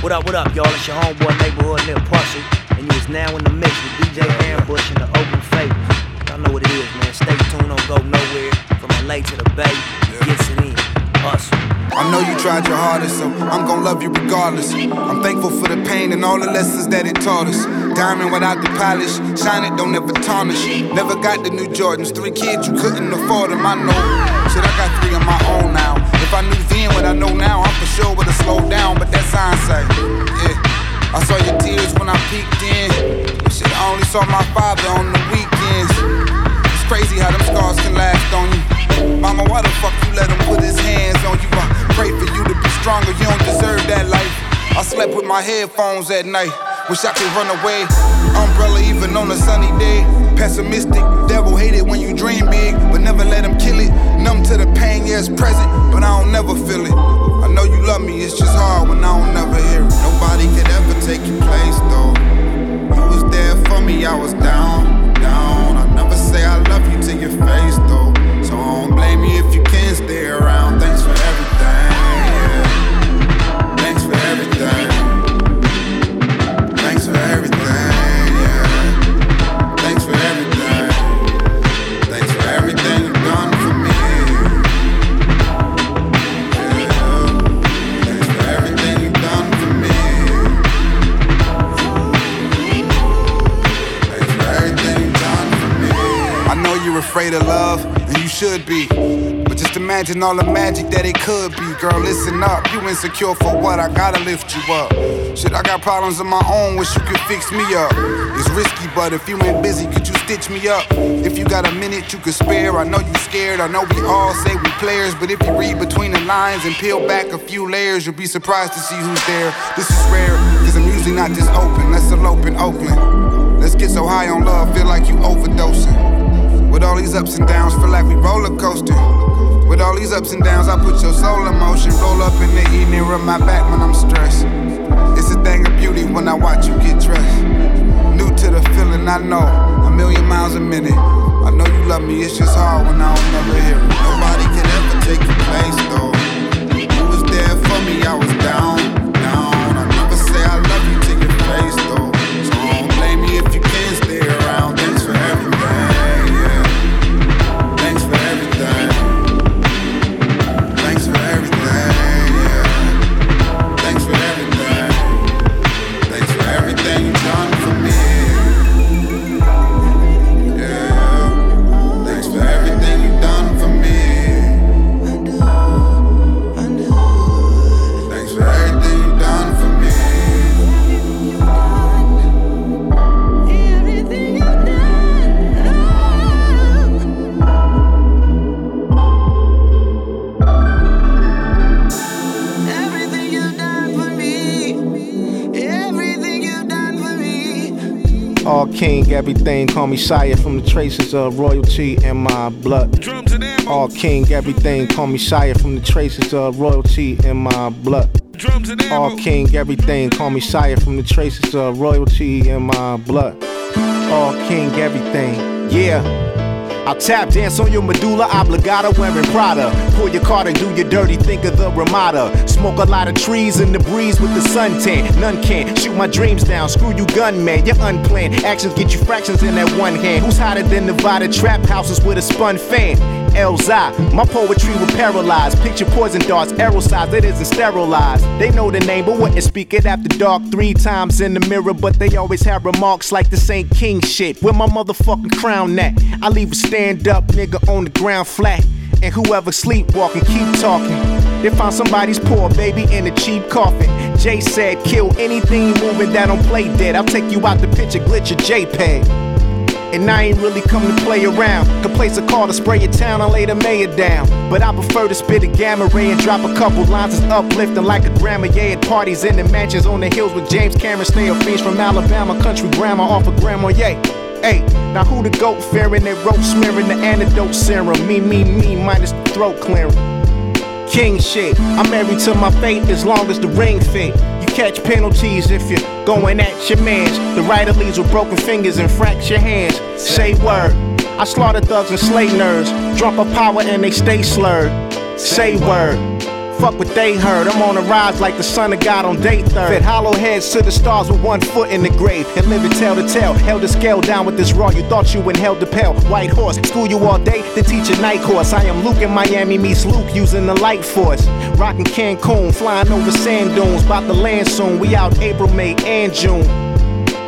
What up, what up, y'all? It's your homeboy neighborhood Lil Pussy, and you is now in the mix with DJ Ambush and the Open Favors. Y'all know what it is, man. Stay tuned, don't go nowhere. From LA to the Bay, gets it in. Hustle. I know you tried your hardest, so I'm gonna love you regardless. I'm thankful for the pain and all the lessons that it taught us. Diamond without the polish, shine it, don't ever tarnish. Never got the new Jordans, three kids, you couldn't afford them, I know. Shit, I got three of my own now. If I knew then what I know now, I'm for sure would've slowed down, but that's hindsight. Yeah. I saw your tears when I peeked in. Shit, I only saw my father on the weekends. It's crazy how them scars can last on you. Mama, why the fuck you let him put his hands on you? I pray for you to be stronger, you don't deserve that life. I slept with my headphones at night. Wish I could run away. Umbrella even on a sunny day. Pessimistic, devil hate it when you dream big, but never let him kill it. Numb to the pain, it's present, but I don't never feel it. I know you love me, it's just hard when I don't never hear it. Nobody could ever take your place, though. You was there for me, I was down, down. I never say I love you to your face, though. So I don't blame you if you can't stay around. Thanks for everything, yeah. Thanks for everything. Afraid of love, and you should be. But just imagine all the magic that it could be. Girl, listen up. You insecure for what? I gotta lift you up. Shit, I got problems of my own. Wish you could fix me up. It's risky, but if you ain't busy, could you stitch me up? If you got a minute you could spare, I know you scared. I know we all say we players, but if you read between the lines and peel back a few layers, you'll be surprised to see who's there. This is rare, cause I'm usually not this open. Let's elope in Oakland. Let's get so high on love, feel like you overdosing. With all these ups and downs, feel like we roller coasting. With all these ups and downs, I put your soul in motion. Roll up in the evening, rub my back when I'm stressed. It's a thing of beauty when I watch you get dressed. New to the feeling, I know. A million miles a minute. I know you love me, it's just hard when I don't never hear it. Nobody can ever take your place, though. You was there for me, I was down. King, everything, call me sire from the traces of royalty in my blood. Drums and ammo. All king, everything, call me sire from the traces of royalty in my blood. Drums and ammo. All king, everything, call me sire from the traces of royalty in my blood. All king, everything, yeah. I'll tap dance on your medulla oblongata wearing Prada. Pull your card and do your dirty, think of the Ramada. Smoke a lot of trees in the breeze with the suntan. None can shoot my dreams down. Screw you, gunman, you're unplanned. Actions get you fractions in that one hand. Who's hotter than Nevada trap houses with a spun fan? Elzai, my poetry will paralyze. Picture poison darts, arrow size, it isn't sterilized. They know the name, but wouldn't speak it after dark three times in the mirror. But they always have remarks like this ain't king shit. Where my motherfucking crown at? I leave a stand up nigga on the ground flat. And whoever sleepwalking, keep talking. They found somebody's poor baby in a cheap coffin. Jay said, kill anything moving that don't play dead. I'll take you out the picture, glitch your JPEG. And I ain't really come to play around. Could place a call to spray your town and lay the mayor down. But I prefer to spit a gamma ray and drop a couple lines that's uplifting like a grammar. Yeah, at parties in the mansions on the hills with James Cameron. Stay up fiends from Alabama, country grandma off of grandma. Yeah. Hey, now who the goat fearing? They rope smearing the antidote serum. Me, me, me, minus the throat clearing. King shit. I'm married to my fate as long as the ring fit. Catch penalties if you're going at your mans. The writer leaves with broken fingers and fractured hands. Say word. I slaughter thugs and slay nerds. Drop a power and they stay slurred. Say word. Fuck what they heard. I'm on a rise like the son of God on day third. Fed hollow heads to the stars with one foot in the grave. And live it tell to tell. Held the scale down with this raw. You thought you inhaled the pale. White horse. School you all day, to teach a night course. I am Luke in Miami meets Luke using the light force. Rockin' Cancun, flying over sand dunes. About to land soon. We out April, May, and June.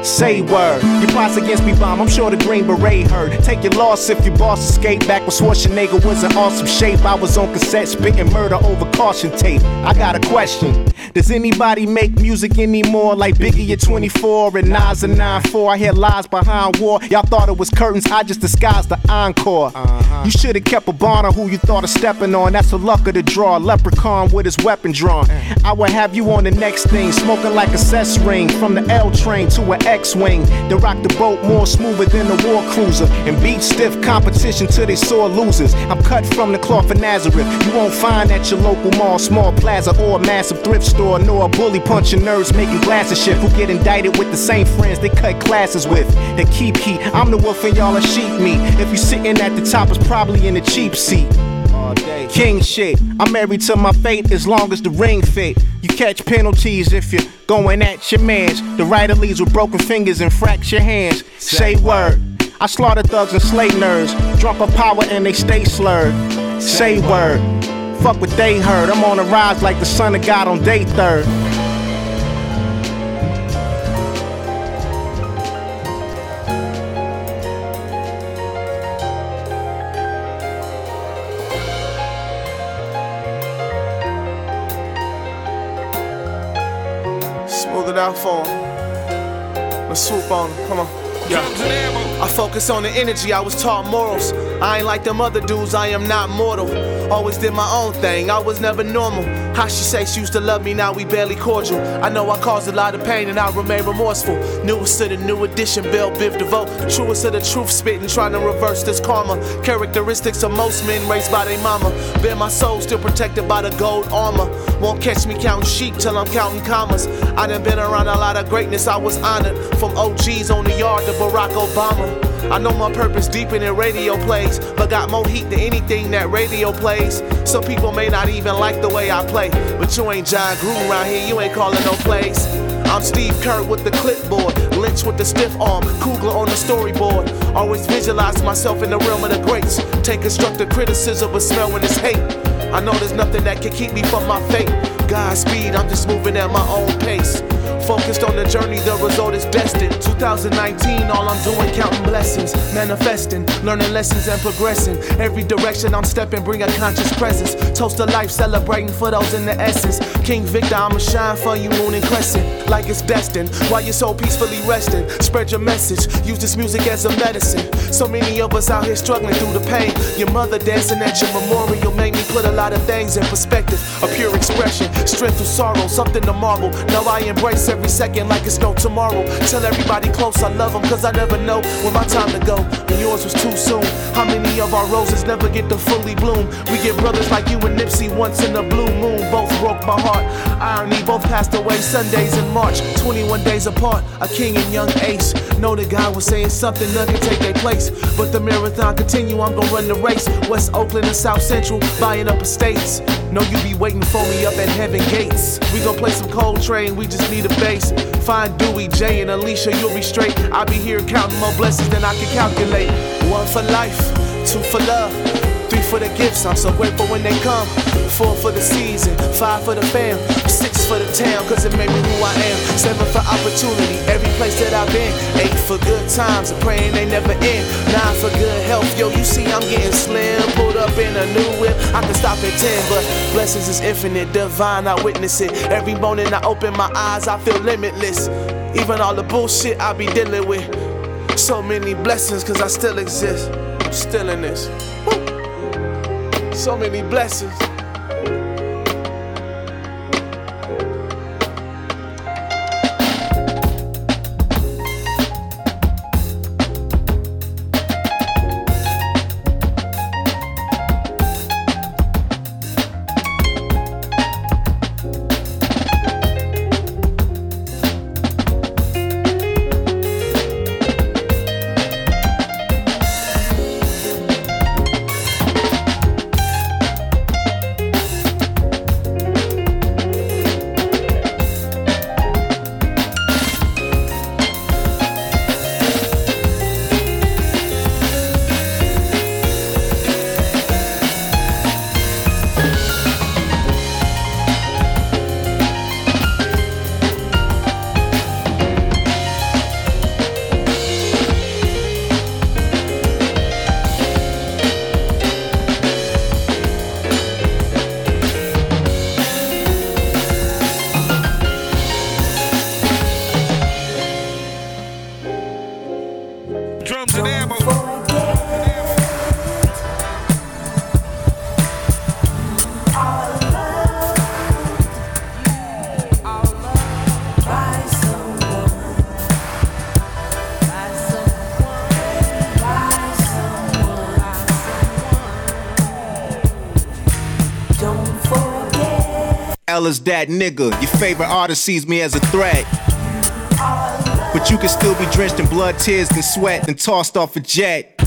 Say word. Your plots against me bomb, I'm sure the Green Beret heard. Take your loss if your boss escaped. Back when Schwarzenegger was in awesome shape, I was on cassette spitting murder over caution tape. I got a question. Does anybody make music anymore like Biggie at 24 and Nas at 9-4? I hear lies behind war. Y'all thought it was curtains, I just disguised the encore. Uh-huh. You should've kept a bar on who you thought of stepping on. That's the luck of the draw. Leprechaun with his weapon drawn. I would have you on the next thing, smoking like a cess ring from the L train to an X-wing. They rock the boat more smoother than a war cruiser and beat stiff competition till they sore losers. I'm cut from the cloth of Nazareth. You won't find at your local mall, small plaza, or a massive thrift store, nor a bully punching nerds making glasses shit who get indicted with the same friends they cut classes with. They keep heat. I'm the wolf and y'all are sheep meat. If you sitting at the top, it's probably in a cheap seat. King shit. I'm married to my fate as long as the ring fit. You catch penalties if you're going at your mans. The writer leads with broken fingers and fracture hands. Say word. I slaughter thugs and slay nerds. Drunk of power and they stay slurred. Say word. Fuck what they heard. I'm on a rise like the son of God on day third. Let's swoop on him. Come on. Yeah. I focus on the energy, I was taught morals. I ain't like them other dudes, I am not mortal. Always did my own thing, I was never normal. How she say she used to love me, now we barely cordial. I know I caused a lot of pain and I remain remorseful. Newest to the new edition, Bell Biv DeVoe. Truest of the truth spitting, trying to reverse this karma. Characteristics of most men raised by their mama. Bear my soul, still protected by the gold armor. Won't catch me counting sheep till I'm counting commas. I done been around a lot of greatness, I was honored. From OGs on the yard to Barack Obama. I know my purpose deeper than radio plays, but got more heat than anything that radio plays. Some people may not even like the way I play, but you ain't Jon Gruden around here, you ain't calling no plays. I'm Steve Kerr with the clipboard, Lynch with the stiff arm, Coogler on the storyboard. Always visualize myself in the realm of the greats. Take constructive criticism, but smell when it's hate. I know there's nothing that can keep me from my fate. Godspeed, I'm just moving at my own pace. Focused on the journey, the result is destined. 2019, all I'm doing, counting blessings, manifesting, learning lessons and progressing. Every direction I'm stepping, bring a conscious presence. Toast to life, celebrating for those in the essence. King Victor, I'ma shine for you, moon and crescent, like it's destined. While you're so peacefully resting, spread your message. Use this music as a medicine. So many of us out here struggling through the pain. Your mother dancing at your memorial made me put a lot of things in perspective. A pure expression, strength through sorrow, something to marvel. Now I embrace every second like it's no tomorrow. Tell everybody close I love them, cause I never know when my time to go. And yours was too soon. How many of our roses never get to fully bloom? We get brothers like you and Nipsey once in a blue moon. Both broke my heart. Irony, both passed away Sundays in March. 21 days apart, a king and young ace. Know the guy was saying something, none can take their place. But the marathon continue, I'm gonna run the race. West Oakland and South Central, buying up estates. Know you be waiting for me up at Heaven Gates. We gon' play some Coltrane, we just need a bass. Find Dewey, Jay, and Alicia, you'll be straight. I'll be here counting more blessings than I can calculate. One for life, two for love, three for the gifts. I'm so grateful when they come. Four for the season, five for the fam, six for the town, cause it made me who I am. Seven for opportunity, every place that I've been. Eight for good times, and praying they never end. Nine for good health, yo, you see I'm getting slim. Pulled up in a new whip, I can stop at ten, but blessings is infinite, divine, I witness it. Every morning I open my eyes, I feel limitless. Even all the bullshit I be dealing with. So many blessings, cause I still exist. I'm still in this. Woo. So many blessings. Well as that nigga. Your favorite artist sees me as a threat. But you can still be drenched in blood, tears, and sweat, and tossed off a jet.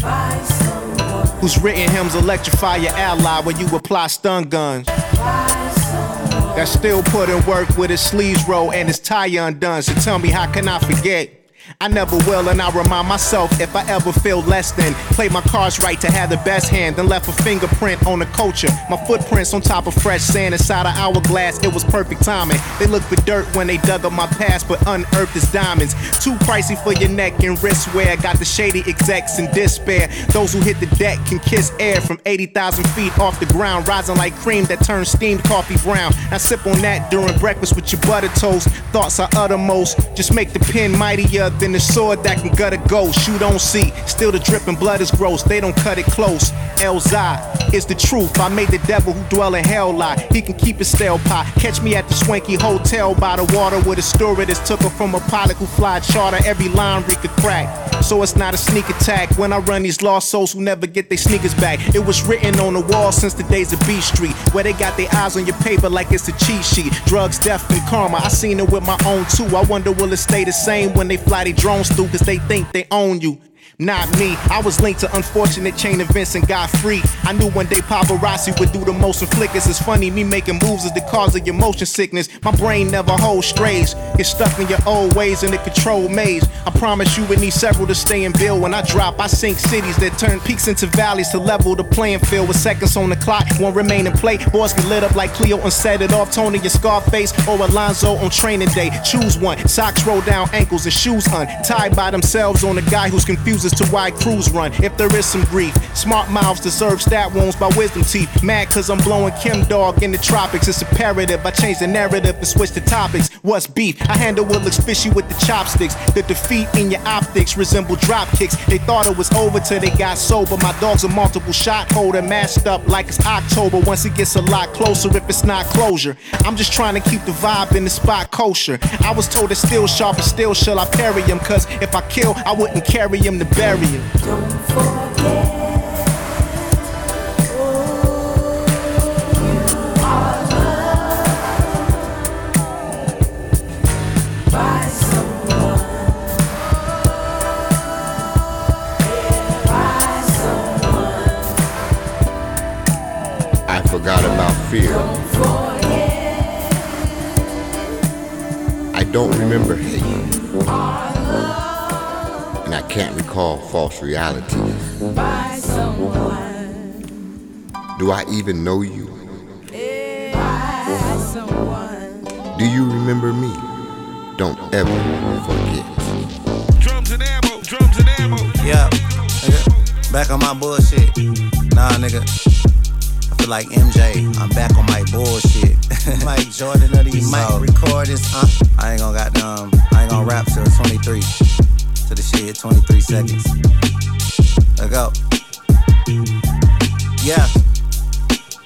Whose written hymns electrify your ally when you apply stun guns. That still put in work with his sleeves rolled and his tie undone. So tell me, how can I forget? I never will, and I remind myself if I ever feel less than. Play my cards right to have the best hand, then left a fingerprint on the culture. My footprints on top of fresh sand inside an hourglass, it was perfect timing. They look for dirt when they dug up my past, but unearthed as diamonds. Too pricey for your neck and wrist wear. Got the shady execs in despair. Those who hit the deck can kiss air from 80,000 feet off the ground, rising like cream that turns steamed coffee brown. I sip on that during breakfast with your butter toast. Thoughts are uttermost. Just make the pen mightier than the sword that can gut a ghost. You don't see, still the dripping blood is gross. They don't cut it close. Elzai is the truth. I made the devil who dwell in hell lie. He can keep his stale pot. Catch me at the swanky hotel by the water with a stewardess took her from a pilot who fly charter. Every line reek a crack. So it's not a sneak attack when I run these lost souls who never get their sneakers back. It was written on the wall since the days of B Street, where they got their eyes on your paper like it's a cheat sheet. Drugs, death, and karma. I seen it with my own too. I wonder will it stay the same when they fly their drones through, cause they think they own you. Not me. I was linked to unfortunate chain events and got free. I knew one day paparazzi would do the most and flickers. It's funny, me making moves is the cause of your motion sickness. My brain never holds strays. Get stuck in your old ways in the control maze. I promise you would need several to stay in build. When I drop, I sink cities that turn peaks into valleys to level the playing field with seconds on the clock. One remain in play. Boys get lit up like Cleo and set it off. Tony your Scarface or Alonzo on training day. Choose one. Socks roll down ankles and shoes untied by themselves on a guy who's confused as to why crews run. If there is some grief, smart mouths deserve stat wounds by wisdom teeth. Mad cause I'm blowing Kim Dog in the tropics. It's imperative. I change the narrative and switch the topics. What's beef? I handle what looks fishy with the chopsticks. The defeat in your optics resemble drop kicks. They thought it was over till they got sober. My dog's a multiple shot holder, mashed up like it's October. Once it gets a lot closer, if it's not closure. I'm just trying to keep the vibe in the spot kosher. I was told it's still sharp and still shall I parry him. Cause if I kill, I wouldn't carry him to bury him. Don't forget. By someone, by someone, I forgot about fear. I don't remember hate. And I can't recall false realities. By someone, Do I even know you? by someone. Do you remember me? Don't ever forget. Drums and ammo, drums and ammo. Yeah, nigga, back on my bullshit. Nah, nigga. I feel like MJ. I'm back on my bullshit. Mike Jordan of these mic recordings. Uh, I ain't gonna got um, I ain't gonna rap till 23. To the shit, 23 seconds. Let's go. Yeah.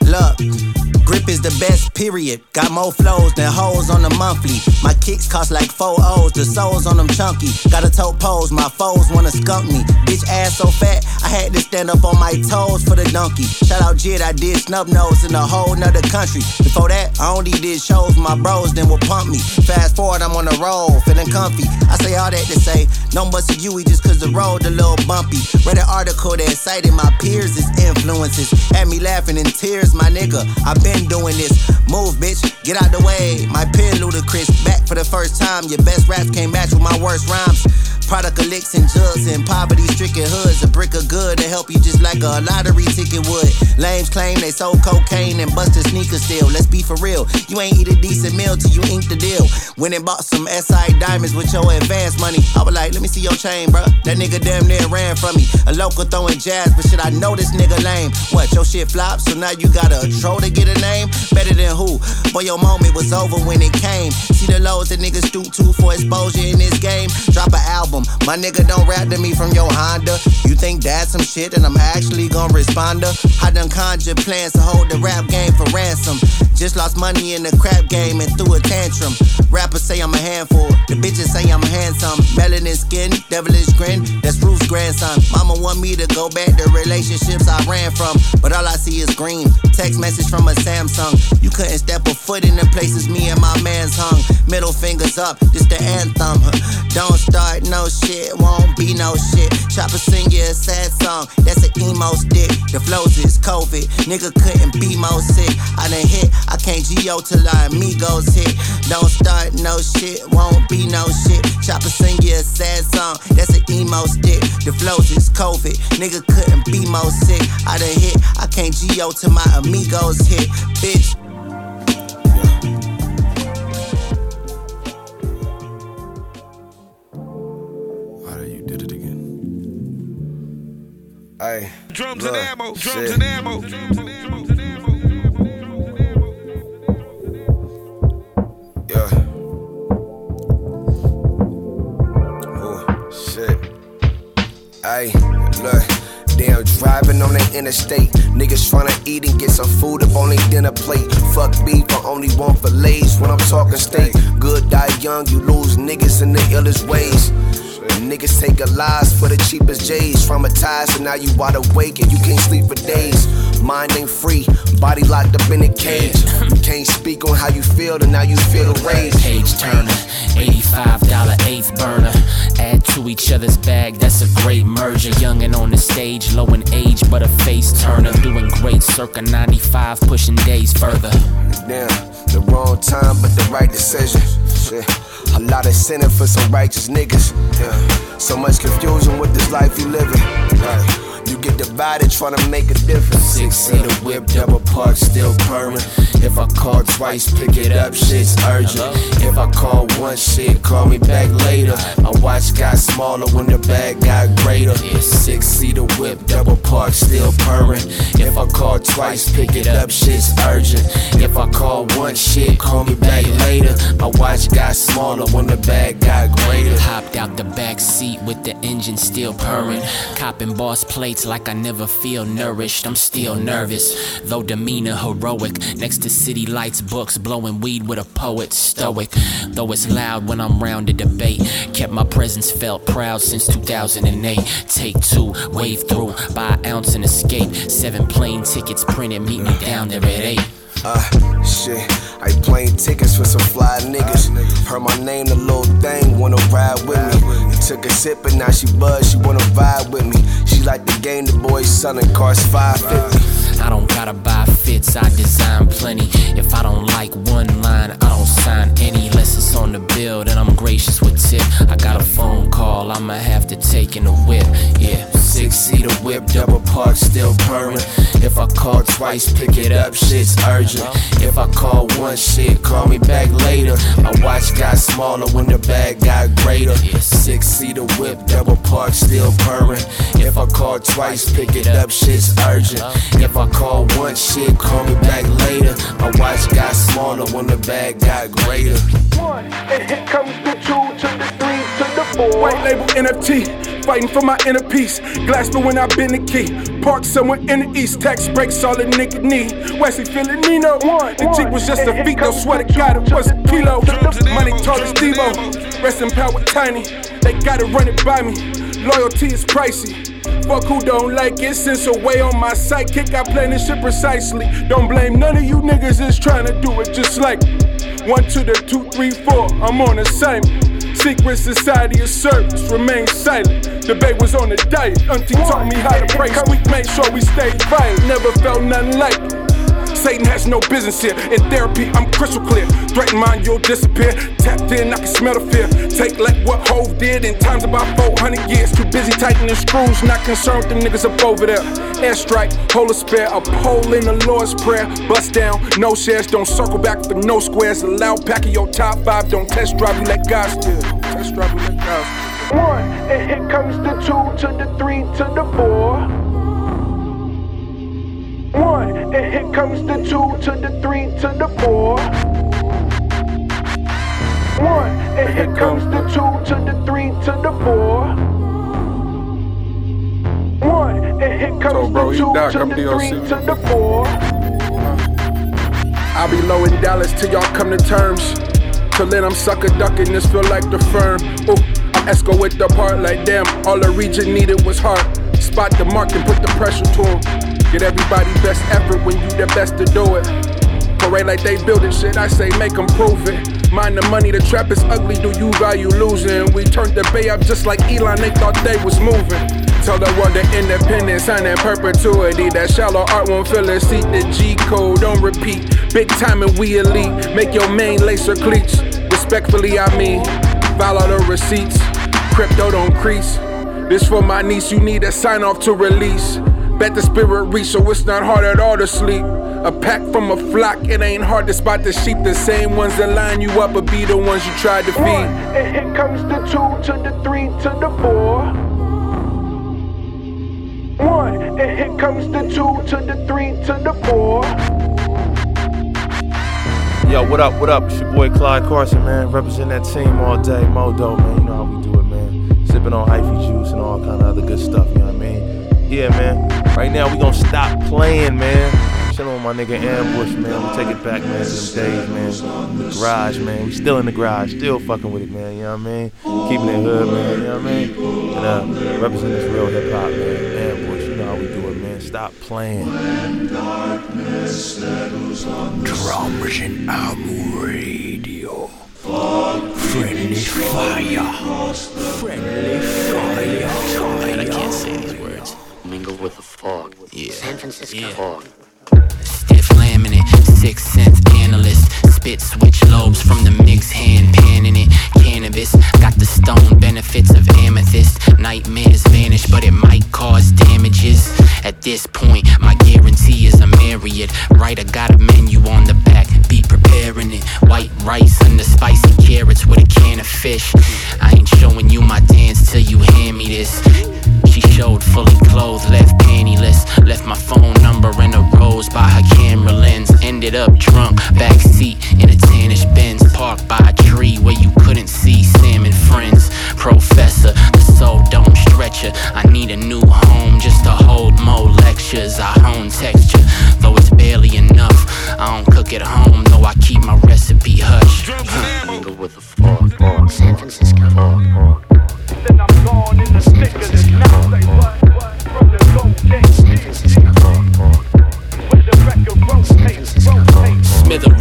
Look, grip is the best, period. Got more flows than hoes on the monthly. My kicks cost like four O's, the soles on them chunky. Got a toe pose, my foes wanna skunk me. Bitch ass so fat, I had to stand up on my toes for the donkey. Shout out Jid, I did snub nose in a whole nother country. Before that, I only did shows my bros, then would pump me. Fast forward, I'm on the road, feeling comfy. I say all that to say, no busted you just cause the road a little bumpy. Read an article that cited my peers influences. Had me laughing in tears, my nigga. i been doing this. Move, bitch, get out the way. My pen ludicrous. Back for the first time. Your best raps can't match with my worst rhymes. Product of licks and jugs and poverty stricken hoods. A brick of good to help you just like a lottery ticket would. Lames claim they sold cocaine and busted sneakers still. Let's be for real. You ain't eat a decent meal till you ink the deal. Went and bought some SI diamonds with your advance money. I was like, let me see your chain, bruh. That nigga damn near ran from me. A local throwing jazz, but shit, I know this nigga lame. What, your shit flop? So now you got a troll to get a name? Better than who? Boy, your moment was over when it came. See the lows that niggas stoop to for exposure in this game. Drop an album. My nigga don't rap to me from your Honda. You think that's some shit and I'm actually gonna respond to? I done conjured plans to hold the rap game for ransom. Just lost money in the crap game and threw a tantrum. Rappers say I'm a handful. The bitches say I'm handsome. Melanin skin, devilish grin. That's Ruth's grandson. Mama want me to go back to relationships I ran from. But all I see is green. Text message from a Samsung. You couldn't step a foot in the places me and my man's hung. Middle fingers up, this the anthem. Don't start no shit, won't be no shit. Chopper sing you a sad song, that's an emo stick. The flows is COVID, nigga couldn't be more sick. I done hit, I can't G.O. till our amigos hit. Don't start no shit, won't be no shit. Chopper sing you a sad song, that's an emo stick. The flows is COVID, nigga couldn't be more sick. I done hit, I can't G.O. till my amigos hit. Bitch, Hey. Drums look, and ammo. Drums shit. and ammo. Drums and ammo. Drums and ammo. Yeah. Oh, shit. Hey, look. Damn, driving on the interstate. Niggas tryna eat and get some food up on their dinner plate. Fuck beef, I only want fillets when I'm talking steak. Good die young, you lose niggas in the illest ways. Niggas take a lies for the cheapest J's. Traumatized, and now you wide awake and you can't sleep for days. Mind ain't free, body locked up in a cage. You can't speak on how you feel, and now you feel the rage. Page turner, $85 eighth burner. Add to each other's bag, that's a great merger. Young and on the stage, low in age, but a face turner. Doing great, circa 95, pushing days further. Damn, the wrong time, but the right decision. Shit. A lot of sinning for some righteous niggas. Yeah. So much confusion with this life you living. Right. You get divided trying to make a difference. Six seater whip, double park, still purring. If I call twice, pick it up, shit's urgent. If I call once, shit, call me back later. My watch got smaller when the bag got greater. Six seater whip, double park, still purring. If I call twice, pick it up, shit's urgent. If I call once, shit, call me back later. My watch got smaller when the bag got greater. Hopped out the back seat with the engine still purring. Copping boss plates like I never feel nourished. I'm still nervous, though demeanor heroic. Next to city lights, books, blowing weed with a poet, stoic. Though it's loud when I'm round to debate. Kept my presence felt proud since 2008. Take two, wave through, buy an ounce and escape. Seven plane tickets printed, meet me down there at eight. Uh, shit. I plane tickets for some fly niggas. Heard my name, the little thing, wanna ride with me. Took a sip and now she buzz, she wanna vibe with me. She like the game, the boys selling cars 550. I don't gotta buy fits, I design plenty. If I don't like one line, I don't sign any. Unless it's on the bill, then I'm gracious with tip. I got a phone call, I'ma have to take in the whip. Yeah, six seater whip, double park, still purring. If I call twice, pick it up, shit's urgent. If I call once, shit, call me back later. My watch got smaller when the bag got greater. Six seater whip, double park, still purring. If I call twice, pick it up, shit's urgent. If I call once, shit, call me back later. My watch got smaller when the bag got greater. One, and here comes the two to the three to the four. White label NFT, fighting for my inner peace. Glassman when I been the key. Park somewhere in the east, tax breaks all a nigga need. Wesley one. the Jeep was just a feat, no sweat to God it was a kilo. Money tall as Devo, rest in power tiny. They gotta run it by me. Loyalty is pricey. Fuck who don't like it, since away on my sidekick. I plan this shit precisely. Don't blame none of you niggas is trying to do it just like one to the two, three, four. I'm on assignment. Secret society of service, remain silent. Debate was on the diet. Auntie taught me how to pray. We made sure we stayed violent. Never felt nothing like it. Satan has no business here. In therapy, I'm crystal clear. Threaten mine, you'll disappear. Tapped in, I can smell the fear. Take like what Hove did in times about 400 years. Too busy tightening screws, not concerned with them niggas up over there. Airstrike, hold a spare, a pole in the Lord's prayer. Bust down, no shares, don't circle back for no squares. A loud pack of your top five, don't test drive, you let God steal. Test drive, you God steal. One, and here comes the two to the three to the four. One, and here comes the two to the three to the four. One, and here comes the two to the three to the four. One, and here comes bro, the two Doc, to I'm the DOC. three to the four. I'll be low in Dallas till y'all come to terms. Till then I'm sucker ducking, this feel like the firm. Ooh, I esco with the part like damn, all the region needed was heart. Spot the mark and put the pressure to him. Get everybody best effort when you the best to do it. Parade like they building shit, I say make them prove it. Mind the money, the trap is ugly, do you value losing? We turned the bay up just like Elon, they thought they was moving. Tell the world the independence, and in perpetuity. That shallow art won't fill a seat. The G code don't repeat. Big time and we elite. Make your main laser cleats. Respectfully, I mean, follow the receipts. Crypto don't crease. This for my niece, you need a sign off to release. Bet the spirit reach, so it's not hard at all to sleep. A pack from a flock, it ain't hard to spot the sheep. The same ones that line you up, but be the ones you tried to feed. One, and here comes the two to the three to the four. One, and here comes the two to the three to the four. Yo, what up, what up? It's your boy Clyde Carson, man. Represent that team all day. Modo, man. Sipping on hyphy juice and all kind of other good stuff, you know what I mean? Yeah, man. Right now, we gonna stop playing, man. Chilling with my nigga Ambush, man. We take it back, man, to them days, man. The garage, man. We still in the garage, still fucking with it, man. You know what I mean? Keeping it hood, man. You know what I mean? And uh, represent this real hip hop, man. Ambush, you know how we do it, man. Stop playing. Arm Radio. Friendly fire. Friendly fire. And I can't say these words. Mingle with the fog. Yeah. San Francisco Yeah. fog. Stiff laminate, six cents analyst. Spit switch lobes from the mix hand, panning it. Cannabis got the stone benefits of amethyst. Nightmares vanish, but it might cause damages. At this point, my guarantee is a myriad. Right, I got a menu on the back, be preparing it. White rice under spicy carrots with a can of fish. I ain't showing you my dance till you hand me this. She showed fully clothed, left pantyless. Left my phone number and a rose by her camera lens. Ended up drunk, backseat in a tannish Benz. Parked by a tree where you couldn't see Sam and friends. Professor, the soul don't stretch her. I need a new home just to hold more lectures. I hone texture, though it's barely enough. I don't cook at home, though I keep my recipe hush.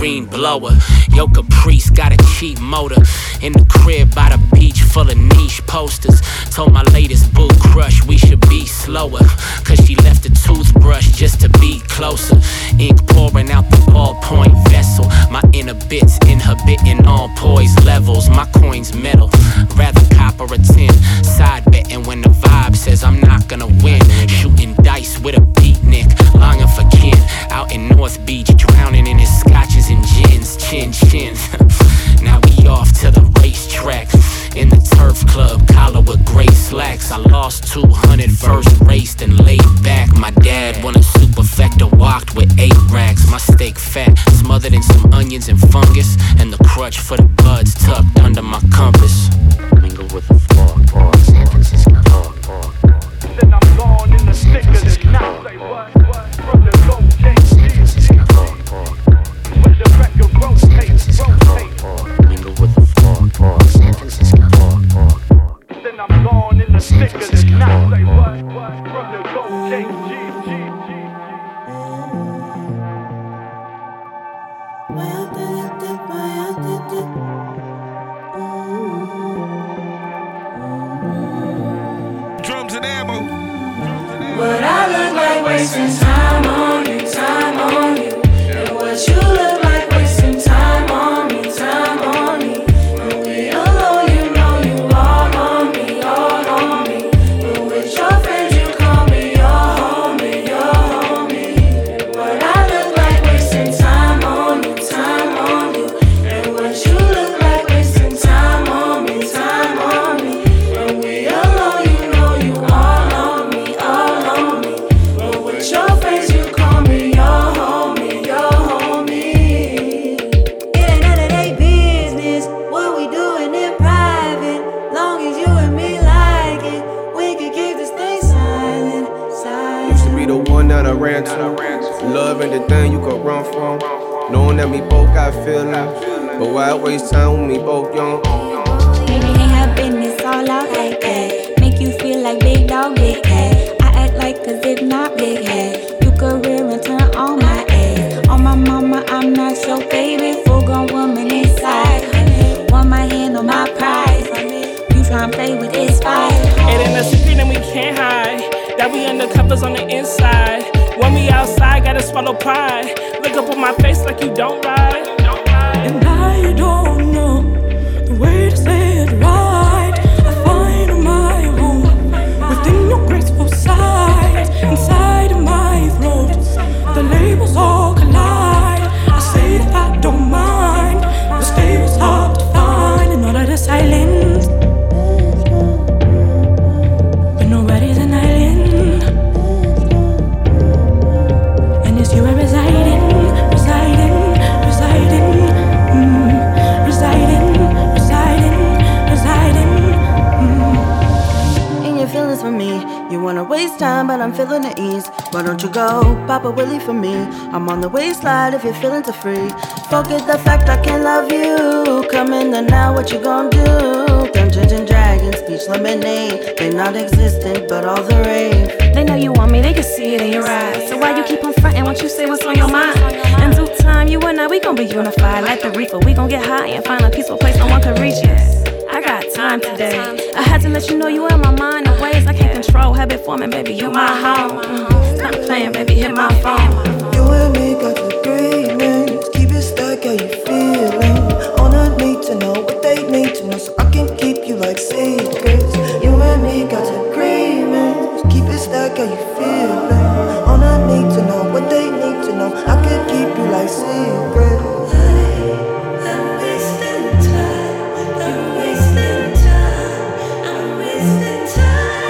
Smithereen blower. Yo Caprice got a cheap motor. In the crib by the beach full of niche posters. Told my latest boo crush we should be slower. Cause she left a toothbrush just to be closer. Ink pouring out the ballpoint vessel. My inner bits inhibiting all poise levels. My coins metal. Rather copper a tin. Side betting when the vibe says I'm not gonna win. Shooting dice with a beatnik. Longing for kin. Out in North Beach, drowning in his scotches and. Chin chin. now we off to the racetrack. In the turf club, collar with gray slacks. I lost 200 first race, then laid back. My dad won a superfecta, walked with eight racks. My steak fat, smothered in some onions and fungus. And the crutch for the buds tucked under my compass. Mingle with the fog. fog. San Francisco fog. Why go, Papa Willie for me? I'm on the waistline if you're feeling too free. Forget the fact I can't love you. Come in the now, what you gonna do? Dungeons and Dragons, speech lemonade. They not existent, but all the rave. They know you want me, they can see it in your eyes. So why you keep on fronting? Won't you say what's on your mind? In due time, you and I, we gon' be unified like the reefer. We gon' get high and find a peaceful place no one can reach it. I got time today. I had to let you know you in my mind in ways I can't control. Habit forming, baby, you my home. Stop playing, baby, hit my phone. You and me got agreements. Keep it stuck, how you feeling? All I need to know what they need to know so I can keep you like secrets. You and me got agreements. Keep it stuck, how you feeling? All I need to know what they need to know. I can keep you like secrets.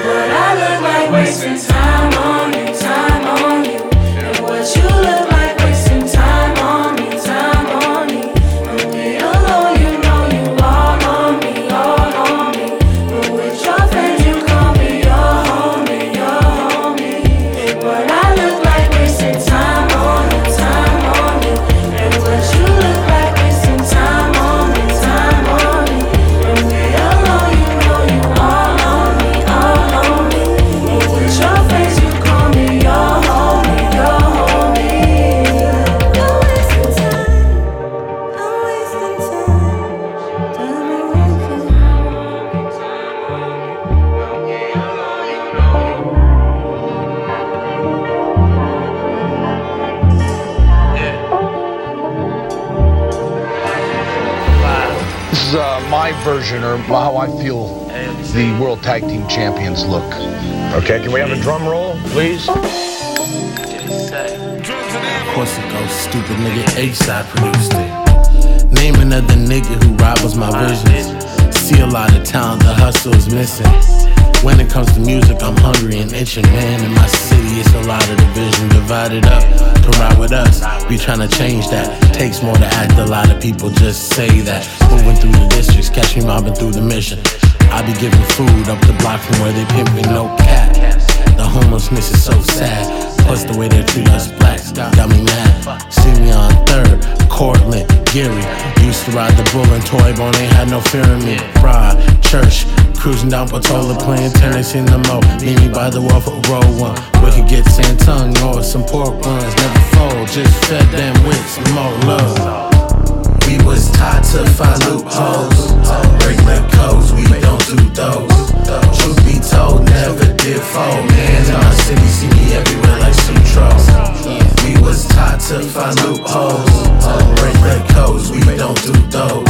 But I look like wasting time on you, version or how I feel the World Tag Team Champions look. Okay, can we have a drum roll, please? Of course it goes stupid nigga A-side produced it. Name another nigga who rivals my vision. See a lot of talent, the hustle is missing. When it comes to music, I'm hungry and itching, man. In my city, it's a lot of division divided up. Come ride with us, we tryna change that. Takes more to act, a lot of people just say that. Moving through the districts, catch me mobbing through the mission. I be giving food up the block from where they pimp me, no cap. The homelessness is so sad. Plus the way they treat us blacks got me mad. See me on third, Cortland, Geary. Used to ride the bull and toy bone, ain't had no fear in me. Pride, church, cruising down Patola, playing tennis in the mo. Meet me by the wall for row one. We could get San Tung or some pork buns, never fold. Just fed them with some more love. We was taught to find loopholes, break the codes, we don't do those. Truth be told, never did fold. Man, in my city, see me everywhere like Sutro. We was taught to find loopholes, break the codes, we don't do those.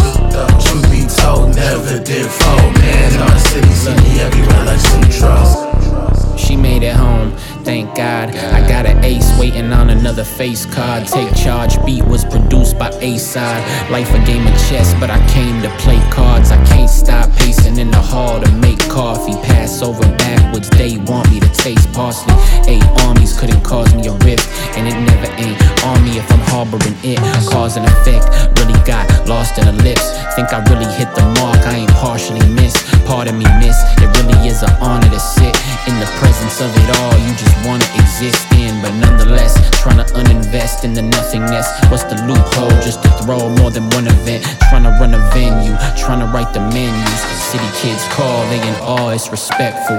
Truth be told, never did fold. Man, in my city, see me everywhere like Sutro. She made it home, thank God. I got an ace waiting on another face card. Take charge, beat was produced by A side. Life a game of chess, but I came to play cards. I can't stop pacing in the hall to make coffee. Pass over backwards, they want me to taste parsley. Eight armies couldn't cause me a rift, and it never ain't on me if I'm harboring it. Cause and effect, really got lost in the lips. Think I really hit the mark, I ain't partially missed. Pardon me, miss, it really is an honor to sit in the presence of it all. You just wanna exist in, but nonetheless, trying to uninvest in the nothingness. What's the loophole? Just to bankroll more than one event. Tryna run a venue, tryna write the menus. The city kids call, they in awe, it's respectful.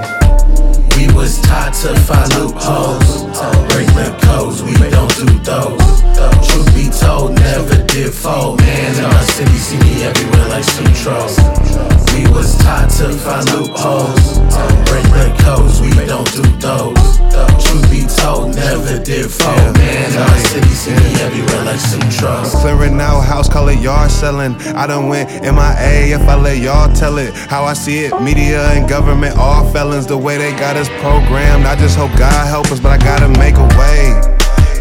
We was taught to find loopholes, break the codes, we don't do those. Truth be told, never did fold. Man, in our city, see me everywhere like some trolls. We was taught to find loopholes, break the codes, we don't do those. Truth be told, never did fold. Man, in city, see me everywhere like some trolls. Clearing out house, call it yard selling. I done went MIA if I let y'all tell it. How I see it, media and government, all felons, the way they got us programmed. I just hope God help us, but I gotta make a way.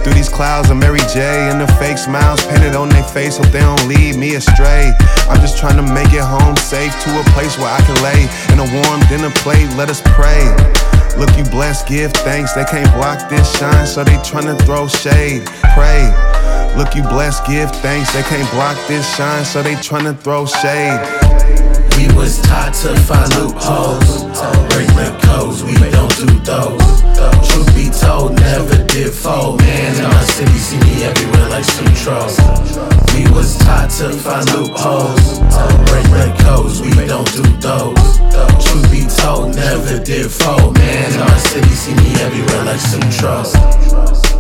Through these clouds of Mary J and the fake smiles painted on their face, hope they don't lead me astray. I'm just trying to make it home safe to a place where I can lay in a warm dinner plate. Let us pray. Look, you blessed, give thanks. They can't block this shine, so they tryna throw shade. Pray. Look, you blessed, give thanks. They can't block this shine, so they tryna throw shade. We was taught to find loopholes, break the codes, we don't do those. Truth be told, never did fold. Man, in our city, like some trolls. We was taught to find loopholes, break the codes, we don't do those. Truth be told, never did fold. Man, our city, see me everywhere like some trolls.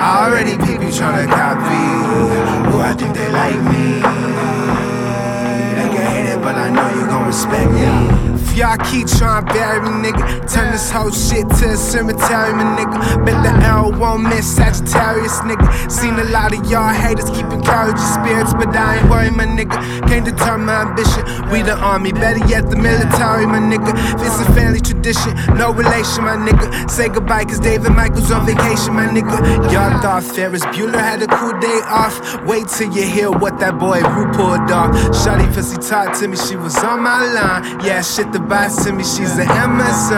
I already people tryna copy. Who I think they like me. They can hate it, but I know you gon' respect me y'all keep trying to bury me, nigga. Turn this whole shit to a cemetery, my nigga. Bet the arrow won't miss Sagittarius, nigga. Seen a lot of y'all haters keep encouraging spirits, but I ain't worried, my nigga. Can't deter my ambition. We the army, better yet, the military, my nigga. It's a family tradition, no relation, my nigga. Say goodbye, cause David Michael's on vacation, my nigga. Y'all thought Ferris Bueller had a cool day off. Wait till you hear what that boy Ru pulled off. Shawty pussy talked to me, she was on my line. Yeah, shit the boss to me, she's an us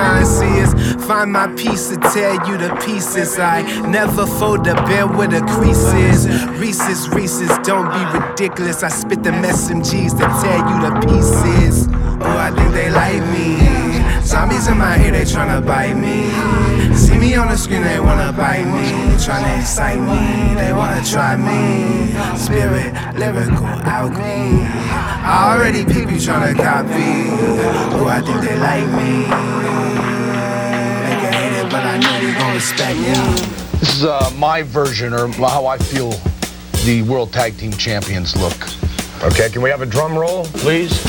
find my piece to tear you to pieces. I never fold a bear with the creases. Reese's, Reese's, don't be ridiculous. I spit the SMGs to tear you to pieces. Oh, I think they like me. Zombies in my ear, they tryna bite me. See me on the screen, they wanna bite me. Tryna excite me, they wanna try me. Spirit, lyrical, alchemy. I already peep you tryna copy. Oh, I think they like me. They can hate it, but I know they gon' respect me. This is uh, my version, or how I feel the World Tag Team Champions look. Okay, can we have a drum roll, please?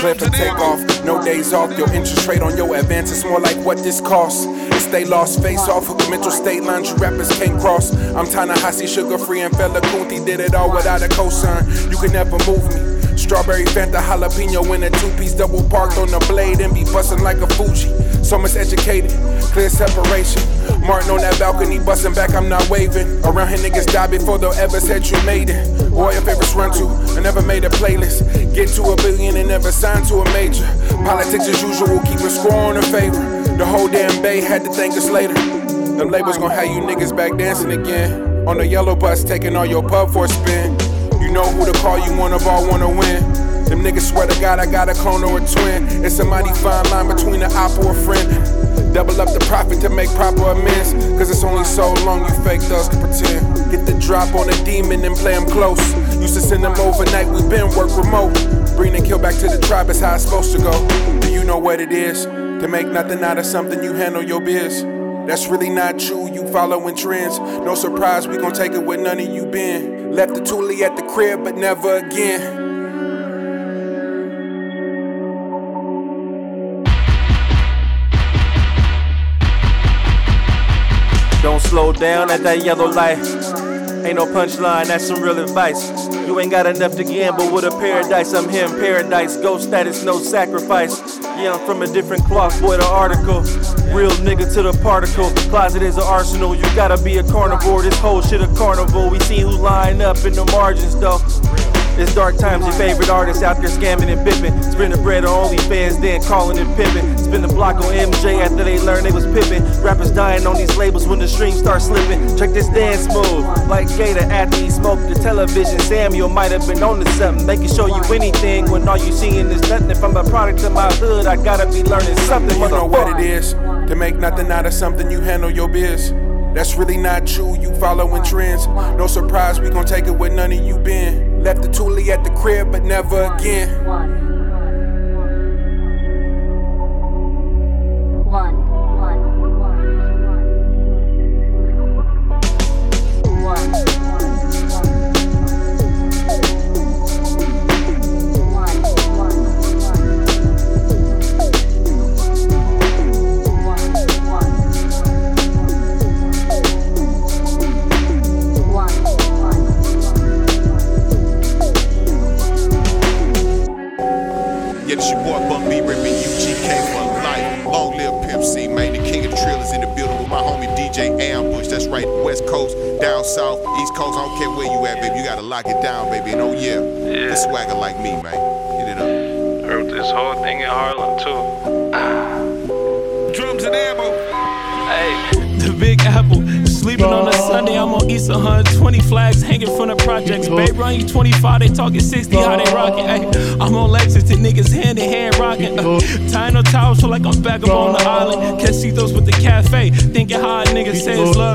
Clear for takeoff, no days off. Your interest rate on your advance is more like what this costs. They lost face off mental state lines you rappers can't cross. I'm Tanahashi, sugar free, and Fela Kuti did it all without a cosign. You can never move me. Strawberry Fanta jalapeno in a two piece double parked on the blade and be bustin' like a Fuji. So much educated, clear separation. Martin on that balcony, bustin' back, I'm not waving. Around here, niggas die before they'll ever said you made it. Boy, your favorites run to, I never made a playlist. Get to a billion and never signed to a major. Politics as usual, keep a score on a favor. The whole damn bay had to thank us later. The labels gon' have you niggas back dancing again. On the yellow bus, taking all your pub for a spin. You know who to call, you one of all wanna win. Them niggas swear to God I got a clone or a twin. It's a mighty fine line between an op or a friend. Double up the profit to make proper amends. Cause it's only so long you fake thugs can pretend. Get the drop on a demon and play him close. Used to send them overnight, we been work remote. Bring and kill back to the tribe, is how it's supposed to go. Do you know what it is? To make nothing out of something, you handle your biz. That's really not true, you following trends. No surprise, we gon' take it where none of you been. Left the toolie at the crib, but never again. Don't slow down at that yellow light. Ain't no punchline, that's some real advice. You ain't got enough to gamble with a paradise. I'm in paradise, ghost status, no sacrifice. Yeah, I'm from a different cloth, boy, the article. Real nigga to the particle. Closet is an arsenal, you gotta be a carnivore. This whole shit a carnival. We see who line up in the margins, though. It's dark times, your favorite artists out there scamming and bipping. Spin the bread on OnlyFans, then calling it pippin'. Spin the block on MJ after they learned they was pippin'. Rappers dying on these labels when the streams start slipping. Check this dance move, like Gator after he smoked the television. Samuel might have been on to something. They can show you anything when all you seeing is nothing. If I'm a product of my hood, I gotta be learning something. You know what it is To make nothing out of something, you handle your biz. That's really not true, you following trends. No surprise, we gon' take it where none of you been. Left the toolie at the crib, but never again. Talking 60, how they rocking. Ay, I'm on Lexus, Lexington, niggas hand in hand rocking. Uh, tying no towels, so like I'm back up on the